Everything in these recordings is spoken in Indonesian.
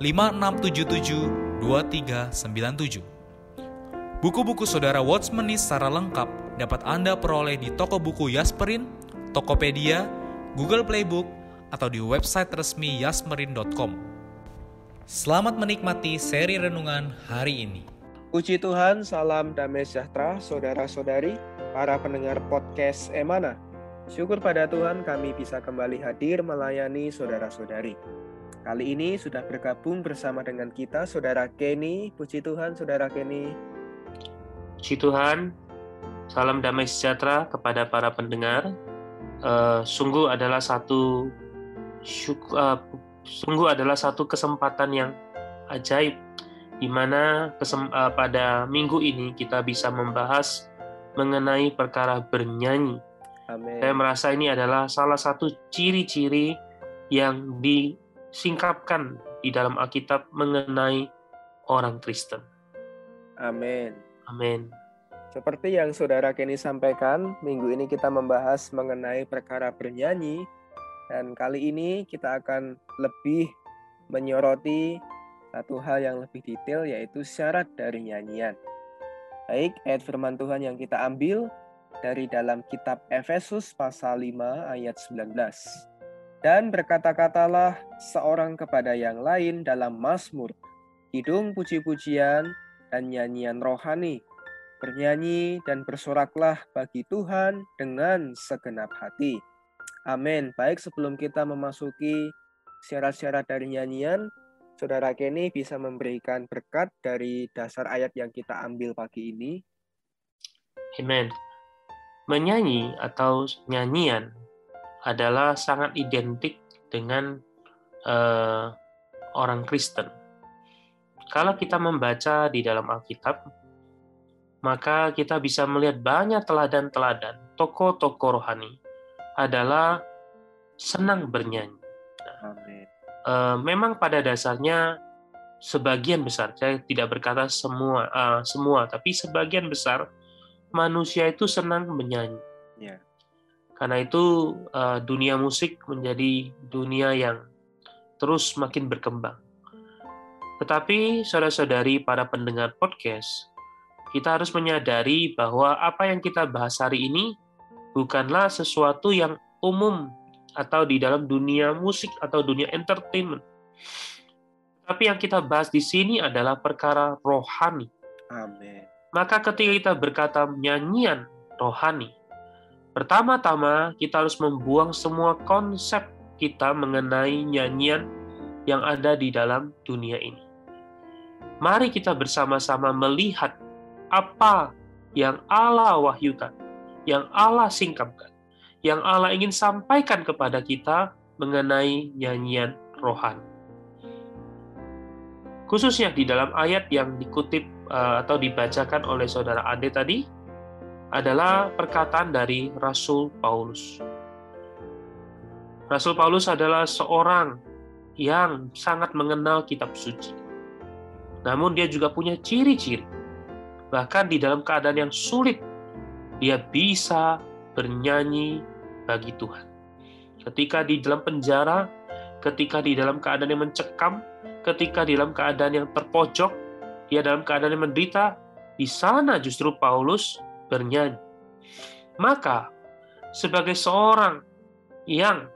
5677 2397. Buku-buku saudara Watchmeni secara lengkap dapat Anda peroleh di toko buku Yasmerin, Tokopedia, Google Playbook, atau di website resmi yasmerin.com. Selamat menikmati seri renungan hari ini. Puji Tuhan, salam damai sejahtera saudara-saudari, para pendengar podcast Emana. Syukur pada Tuhan kami bisa kembali hadir melayani saudara-saudari. Kali ini sudah bergabung bersama dengan kita Saudara Kenny. Puji Tuhan, Saudara Kenny. Puji Tuhan, salam damai sejahtera kepada para pendengar. Uh, sungguh adalah satu syukur, uh, sungguh adalah satu kesempatan yang ajaib di mana uh, pada minggu ini kita bisa membahas mengenai perkara bernyanyi. Amen. Saya merasa ini adalah salah satu ciri-ciri yang di singkapkan di dalam Alkitab mengenai orang Kristen. Amin. Amin. Seperti yang Saudara Kenny sampaikan, minggu ini kita membahas mengenai perkara bernyanyi dan kali ini kita akan lebih menyoroti satu hal yang lebih detail yaitu syarat dari nyanyian. Baik, ayat firman Tuhan yang kita ambil dari dalam kitab Efesus pasal 5 ayat 19. Dan berkata-katalah seorang kepada yang lain dalam Mazmur, hidung puji-pujian dan nyanyian rohani. Bernyanyi dan bersoraklah bagi Tuhan dengan segenap hati. Amin. Baik sebelum kita memasuki syarat-syarat dari nyanyian, Saudara Kenny bisa memberikan berkat dari dasar ayat yang kita ambil pagi ini. Amin. Menyanyi atau nyanyian adalah sangat identik dengan uh, orang Kristen. Kalau kita membaca di dalam Alkitab, maka kita bisa melihat banyak teladan-teladan tokoh-tokoh rohani adalah senang bernyanyi. Amin. Uh, memang pada dasarnya sebagian besar, saya tidak berkata semua, uh, semua, tapi sebagian besar manusia itu senang menyanyi. Yeah. Karena itu uh, dunia musik menjadi dunia yang terus makin berkembang. Tetapi saudara-saudari para pendengar podcast, kita harus menyadari bahwa apa yang kita bahas hari ini bukanlah sesuatu yang umum atau di dalam dunia musik atau dunia entertainment. Tapi yang kita bahas di sini adalah perkara rohani. Amin. Maka ketika kita berkata nyanyian rohani, Pertama-tama, kita harus membuang semua konsep kita mengenai nyanyian yang ada di dalam dunia ini. Mari kita bersama-sama melihat apa yang Allah wahyukan, yang Allah singkapkan, yang Allah ingin sampaikan kepada kita mengenai nyanyian rohani. Khususnya di dalam ayat yang dikutip eh, atau dibacakan oleh saudara Ade tadi, adalah perkataan dari Rasul Paulus. Rasul Paulus adalah seorang yang sangat mengenal kitab suci. Namun dia juga punya ciri-ciri. Bahkan di dalam keadaan yang sulit, dia bisa bernyanyi bagi Tuhan. Ketika di dalam penjara, ketika di dalam keadaan yang mencekam, ketika di dalam keadaan yang terpojok, dia dalam keadaan yang menderita, di sana justru Paulus bernyanyi. Maka, sebagai seorang yang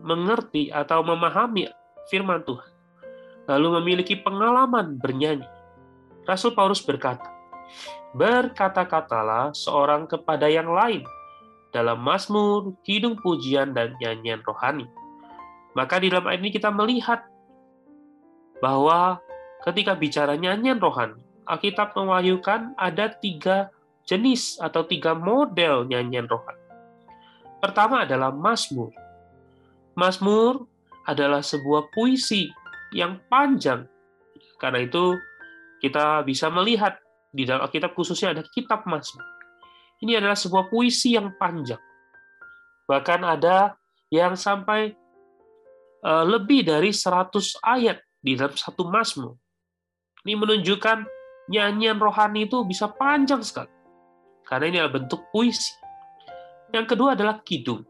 mengerti atau memahami firman Tuhan, lalu memiliki pengalaman bernyanyi. Rasul Paulus berkata, Berkata-katalah seorang kepada yang lain dalam Mazmur, kidung pujian, dan nyanyian rohani. Maka di dalam ayat ini kita melihat bahwa ketika bicara nyanyian rohani, Alkitab mewahyukan ada tiga jenis atau tiga model nyanyian rohani. Pertama adalah Mazmur. Mazmur adalah sebuah puisi yang panjang. Karena itu kita bisa melihat di dalam Alkitab khususnya ada kitab Mazmur. Ini adalah sebuah puisi yang panjang. Bahkan ada yang sampai uh, lebih dari 100 ayat di dalam satu Mazmur. Ini menunjukkan nyanyian rohani itu bisa panjang sekali. Karena ini adalah bentuk puisi. Yang kedua adalah kidung.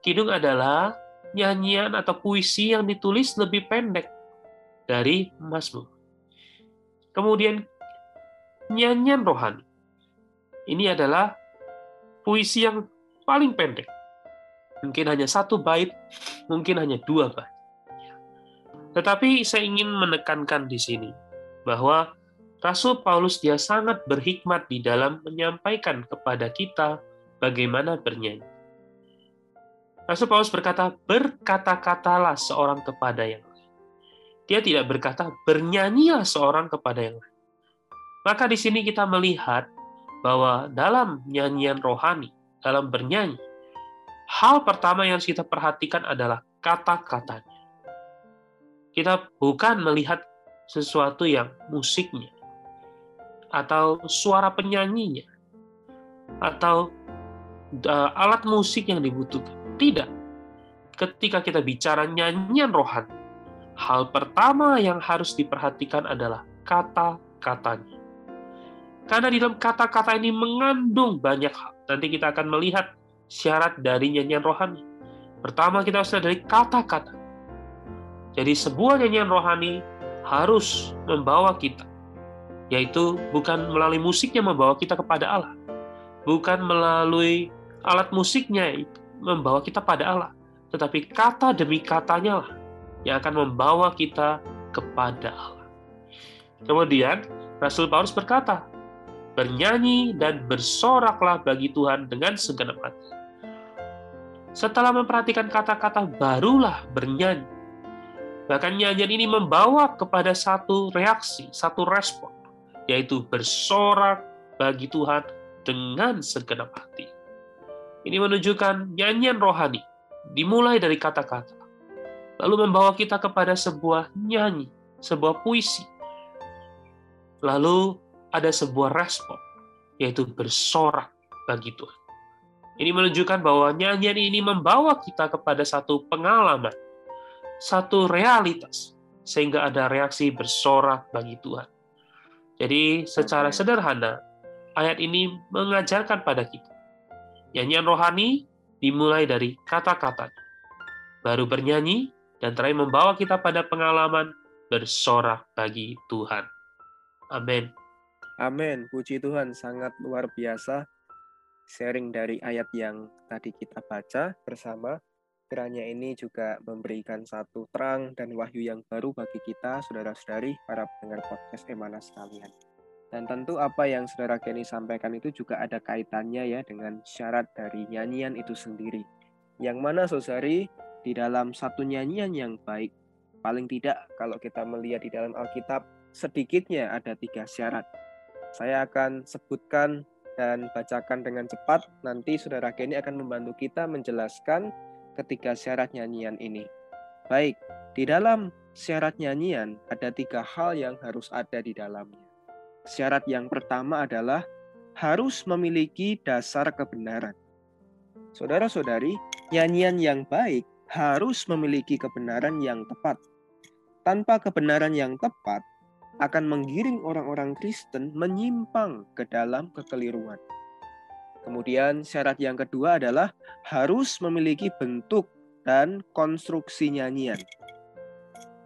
Kidung adalah nyanyian atau puisi yang ditulis lebih pendek dari Mazmur. Kemudian nyanyian rohani. Ini adalah puisi yang paling pendek. Mungkin hanya satu bait, mungkin hanya dua bait. Tetapi saya ingin menekankan di sini bahwa Rasul Paulus dia sangat berhikmat di dalam menyampaikan kepada kita bagaimana bernyanyi. Rasul Paulus berkata, berkata-katalah seorang kepada yang lain. Dia tidak berkata, bernyanyilah seorang kepada yang lain. Maka di sini kita melihat bahwa dalam nyanyian rohani, dalam bernyanyi, hal pertama yang kita perhatikan adalah kata-katanya. Kita bukan melihat sesuatu yang musiknya, atau suara penyanyinya, atau uh, alat musik yang dibutuhkan. Tidak. Ketika kita bicara nyanyian rohani, hal pertama yang harus diperhatikan adalah kata-katanya. Karena di dalam kata-kata ini mengandung banyak hal. Nanti kita akan melihat syarat dari nyanyian rohani. Pertama kita harus dari kata-kata. Jadi sebuah nyanyian rohani harus membawa kita. Yaitu bukan melalui musiknya membawa kita kepada Allah. Bukan melalui alat musiknya membawa kita pada Allah. Tetapi kata demi katanya lah yang akan membawa kita kepada Allah. Kemudian Rasul Paulus berkata, bernyanyi dan bersoraklah bagi Tuhan dengan segenap hati. Setelah memperhatikan kata-kata, barulah bernyanyi. Bahkan nyanyian ini membawa kepada satu reaksi, satu respon, yaitu bersorak bagi Tuhan dengan segenap hati. Ini menunjukkan nyanyian rohani, dimulai dari kata-kata, lalu membawa kita kepada sebuah nyanyi, sebuah puisi, lalu ada sebuah respon, yaitu bersorak bagi Tuhan. Ini menunjukkan bahwa nyanyian ini membawa kita kepada satu pengalaman, satu realitas, sehingga ada reaksi bersorak bagi Tuhan. Jadi secara sederhana, ayat ini mengajarkan pada kita. Nyanyian rohani dimulai dari kata-kata, baru bernyanyi, dan terakhir membawa kita pada pengalaman bersorak bagi Tuhan. Amin. Amin. Puji Tuhan, sangat luar biasa sharing dari ayat yang tadi kita baca bersama. Kiranya ini juga memberikan satu terang dan wahyu yang baru bagi kita, saudara-saudari, para pendengar podcast Emana sekalian. Dan tentu apa yang saudara Kenny sampaikan itu juga ada kaitannya ya dengan syarat dari nyanyian itu sendiri. Yang mana saudari di dalam satu nyanyian yang baik, paling tidak kalau kita melihat di dalam Alkitab, sedikitnya ada tiga syarat. Saya akan sebutkan dan bacakan dengan cepat. Nanti saudara Kenny akan membantu kita menjelaskan ketiga syarat nyanyian ini. Baik, di dalam syarat nyanyian ada tiga hal yang harus ada di dalamnya. Syarat yang pertama adalah harus memiliki dasar kebenaran. Saudara-saudari, nyanyian yang baik harus memiliki kebenaran yang tepat. Tanpa kebenaran yang tepat, akan menggiring orang-orang Kristen menyimpang ke dalam kekeliruan. Kemudian syarat yang kedua adalah harus memiliki bentuk dan konstruksi nyanyian.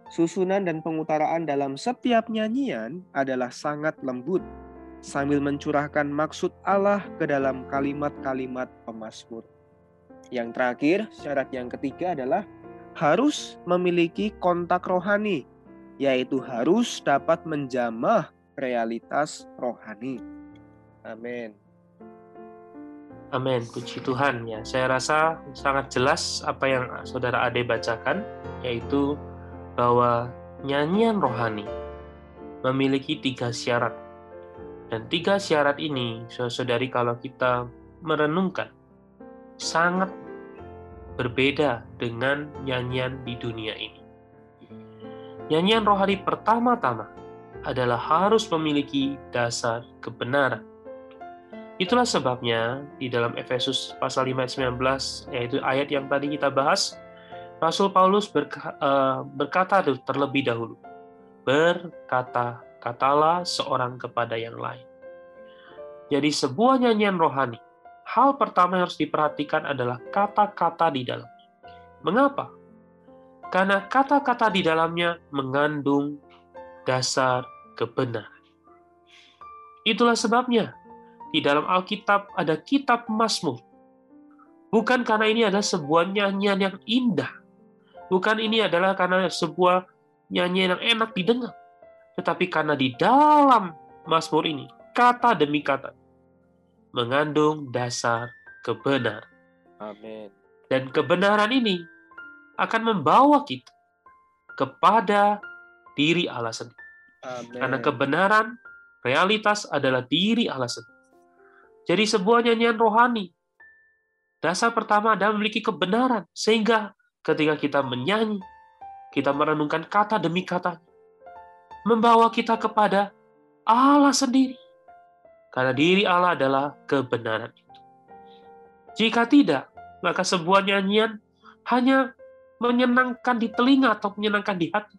Susunan dan pengutaraan dalam setiap nyanyian adalah sangat lembut, sambil mencurahkan maksud Allah ke dalam kalimat-kalimat pemazmur. Yang terakhir, syarat yang ketiga adalah harus memiliki kontak rohani yaitu harus dapat menjamah realitas rohani. Amin. Amin, puji Tuhan ya. Saya rasa sangat jelas apa yang saudara Ade bacakan, yaitu bahwa nyanyian rohani memiliki tiga syarat. Dan tiga syarat ini, saudari kalau kita merenungkan, sangat berbeda dengan nyanyian di dunia ini. Nyanyian rohani pertama-tama adalah harus memiliki dasar kebenaran. Itulah sebabnya di dalam Efesus pasal 5 ayat 19 yaitu ayat yang tadi kita bahas Rasul Paulus uh, berkata terlebih dahulu berkata katalah seorang kepada yang lain. Jadi sebuah nyanyian rohani hal pertama yang harus diperhatikan adalah kata-kata di dalamnya. Mengapa? Karena kata-kata di dalamnya mengandung dasar kebenaran. Itulah sebabnya di dalam Alkitab ada kitab Mazmur. Bukan karena ini adalah sebuah nyanyian yang indah. Bukan ini adalah karena sebuah nyanyian yang enak didengar. Tetapi karena di dalam Mazmur ini, kata demi kata, mengandung dasar kebenaran. Amin. Dan kebenaran ini akan membawa kita kepada diri Allah sendiri. Amin. Karena kebenaran, realitas adalah diri Allah sendiri. Jadi sebuah nyanyian rohani. Dasar pertama adalah memiliki kebenaran. Sehingga ketika kita menyanyi, kita merenungkan kata demi kata, membawa kita kepada Allah sendiri. Karena diri Allah adalah kebenaran itu. Jika tidak, maka sebuah nyanyian hanya menyenangkan di telinga atau menyenangkan di hati,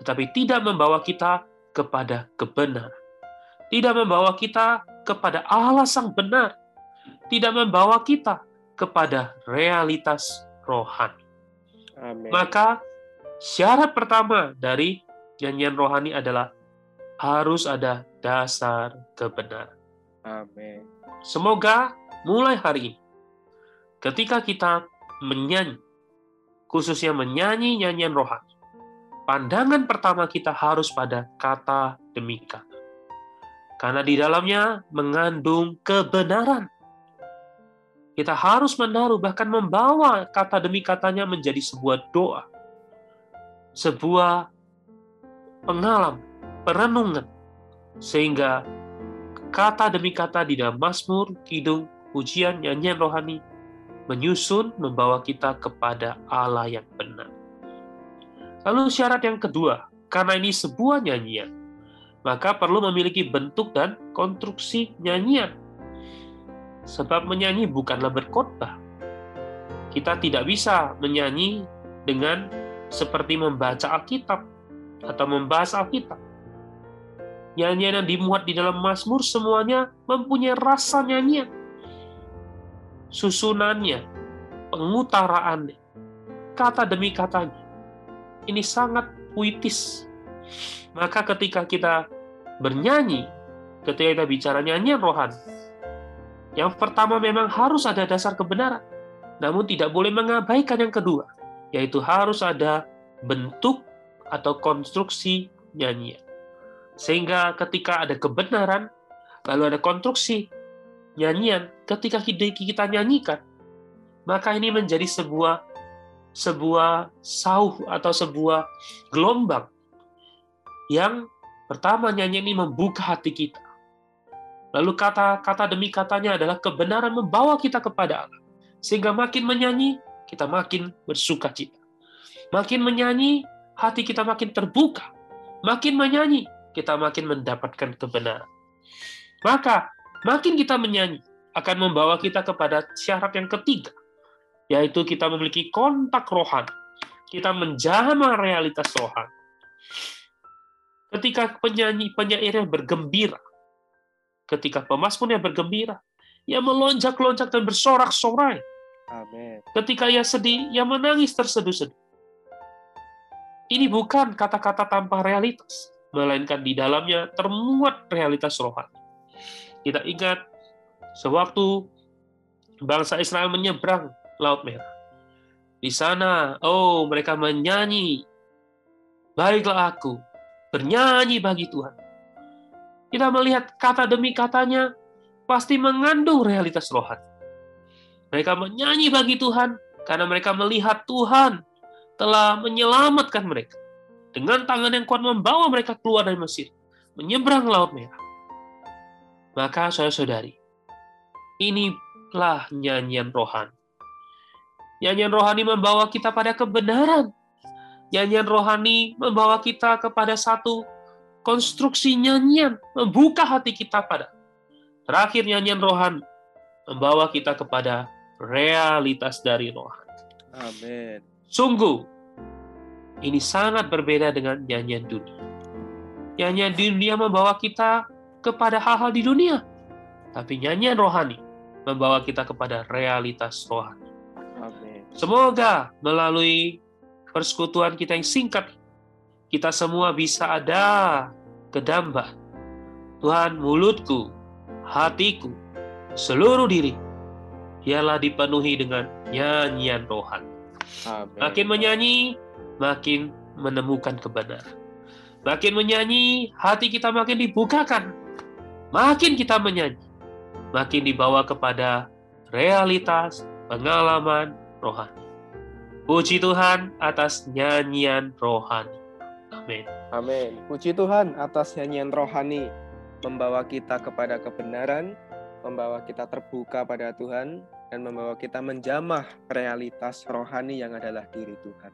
tetapi tidak membawa kita kepada kebenaran. Tidak membawa kita kepada Allah sang benar, tidak membawa kita kepada realitas rohani. Amin. Maka syarat pertama dari nyanyian rohani adalah harus ada dasar kebenaran. Amin. Semoga mulai hari ini, ketika kita menyanyi, khususnya menyanyi nyanyian rohani, pandangan pertama kita harus pada kata demi kata karena di dalamnya mengandung kebenaran. Kita harus menaruh, bahkan membawa kata demi katanya menjadi sebuah doa, sebuah pengalaman, perenungan, sehingga kata demi kata di dalam Mazmur, Kidung, pujian, nyanyian rohani menyusun membawa kita kepada Allah yang benar. Lalu syarat yang kedua, karena ini sebuah nyanyian, maka perlu memiliki bentuk dan konstruksi nyanyian. Sebab menyanyi bukanlah berkhotbah. Kita tidak bisa menyanyi dengan seperti membaca Alkitab atau membahas Alkitab. Nyanyian yang dimuat di dalam Mazmur semuanya mempunyai rasa nyanyian. Susunannya, pengutaraannya, kata demi katanya. Ini sangat puitis, maka ketika kita bernyanyi, ketika kita bicara nyanyian rohani, yang pertama memang harus ada dasar kebenaran, namun tidak boleh mengabaikan yang kedua, yaitu harus ada bentuk atau konstruksi nyanyian. Sehingga ketika ada kebenaran, lalu ada konstruksi nyanyian, ketika kita nyanyikan, maka ini menjadi sebuah sebuah sauh atau sebuah gelombang yang pertama nyanyi ini membuka hati kita. Lalu kata-kata demi katanya adalah kebenaran membawa kita kepada Allah. Sehingga makin menyanyi, kita makin bersuka cita. Makin menyanyi, hati kita makin terbuka. Makin menyanyi, kita makin mendapatkan kebenaran. Maka, makin kita menyanyi, akan membawa kita kepada syarat yang ketiga, yaitu kita memiliki kontak rohani. Kita menjamah realitas rohani. Ketika penyanyi penyairnya bergembira, ketika pemasmurnya bergembira, ia melonjak-lonjak dan bersorak-sorai. Amin. Ketika ia sedih, ia menangis terseduh-seduh. Ini bukan kata-kata tanpa realitas, melainkan di dalamnya termuat realitas rohani. Kita ingat sewaktu bangsa Israel menyeberang Laut Merah. Di sana, oh mereka menyanyi, Baiklah aku, bernyanyi bagi Tuhan. Kita melihat kata demi katanya pasti mengandung realitas rohani. Mereka menyanyi bagi Tuhan karena mereka melihat Tuhan telah menyelamatkan mereka. Dengan tangan yang kuat membawa mereka keluar dari Mesir, menyeberang Laut Merah. Maka saudara-saudari, inilah nyanyian rohani. Nyanyian rohani membawa kita pada kebenaran. Nyanyian rohani membawa kita kepada satu konstruksi nyanyian, membuka hati kita pada. Terakhir nyanyian rohani membawa kita kepada realitas dari rohani. Amin. Sungguh, ini sangat berbeda dengan nyanyian dunia. Nyanyian dunia membawa kita kepada hal-hal di dunia. Tapi nyanyian rohani membawa kita kepada realitas rohani. Amin. Semoga melalui persekutuan kita yang singkat, kita semua bisa ada kedamba. Tuhan, mulutku, hatiku, seluruh diri, ialah dipenuhi dengan nyanyian rohani. Makin menyanyi, makin menemukan kebenaran. Makin menyanyi, hati kita makin dibukakan. Makin kita menyanyi, makin dibawa kepada realitas pengalaman rohani. Puji Tuhan atas nyanyian rohani. Amin. Amin. Puji Tuhan atas nyanyian rohani membawa kita kepada kebenaran, membawa kita terbuka pada Tuhan, dan membawa kita menjamah realitas rohani yang adalah diri Tuhan.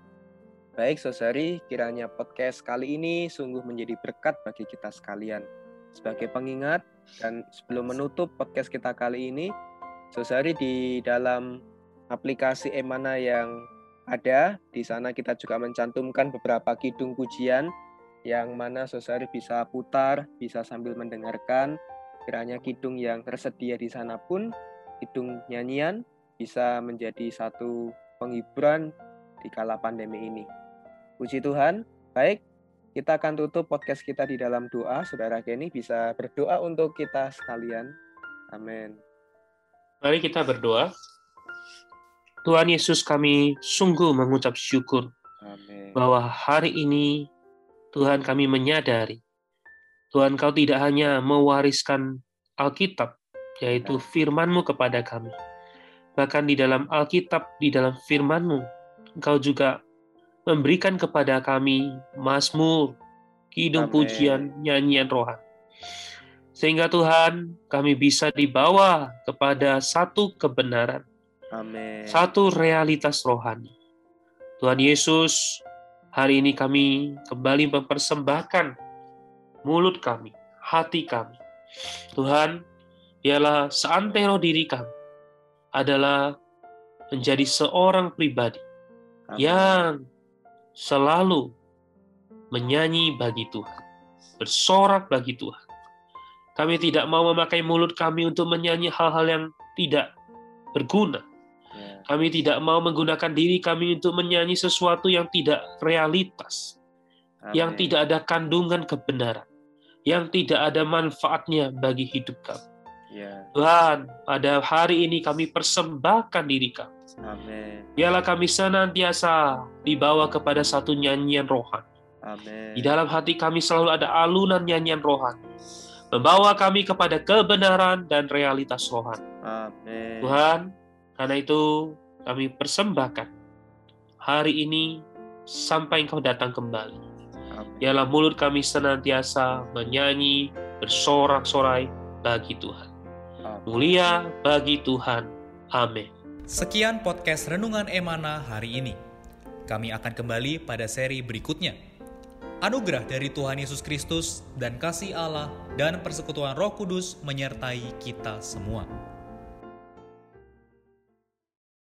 Baik, saudari, kiranya podcast kali ini sungguh menjadi berkat bagi kita sekalian. Sebagai pengingat dan sebelum menutup podcast kita kali ini, saudari di dalam aplikasi Emana yang ada, di sana kita juga mencantumkan beberapa kidung pujian yang mana saudari bisa putar, bisa sambil mendengarkan. Kiranya kidung yang tersedia di sana pun, kidung nyanyian, bisa menjadi satu penghiburan di kala pandemi ini. Puji Tuhan. Baik, kita akan tutup podcast kita di dalam doa. Saudara Kenny bisa berdoa untuk kita sekalian. Amin. Mari kita berdoa. Tuhan Yesus kami sungguh mengucap syukur Amin. bahwa hari ini Tuhan kami menyadari Tuhan kau tidak hanya mewariskan Alkitab yaitu firman-Mu kepada kami. Bahkan di dalam Alkitab, di dalam firman-Mu, Engkau juga memberikan kepada kami Mazmur, kidung Amin. pujian, nyanyian rohani. Sehingga Tuhan kami bisa dibawa kepada satu kebenaran, Amin. satu realitas rohani. Tuhan Yesus, hari ini kami kembali mempersembahkan mulut kami, hati kami. Tuhan, biarlah seantero diri kami adalah menjadi seorang pribadi Amin. yang selalu menyanyi bagi Tuhan, bersorak bagi Tuhan. Kami tidak mau memakai mulut kami untuk menyanyi hal-hal yang tidak berguna. Kami tidak mau menggunakan diri kami untuk menyanyi sesuatu yang tidak realitas, yang Amin. tidak ada kandungan kebenaran, yang tidak ada manfaatnya bagi hidup kami. Ya. Tuhan, pada hari ini kami persembahkan diri kami. Amin. Biarlah kami senantiasa dibawa kepada satu nyanyian rohani. Amin. Di dalam hati kami selalu ada alunan nyanyian rohani. Membawa kami kepada kebenaran dan realitas rohani. Amin. Tuhan, karena itu kami persembahkan hari ini sampai Engkau datang kembali. Amin. Biarlah mulut kami senantiasa menyanyi, bersorak-sorai bagi Tuhan. Mulia bagi Tuhan. Amin. Sekian podcast Renungan Emana hari ini. Kami akan kembali pada seri berikutnya. Anugerah dari Tuhan Yesus Kristus dan kasih Allah dan persekutuan Roh Kudus menyertai kita semua.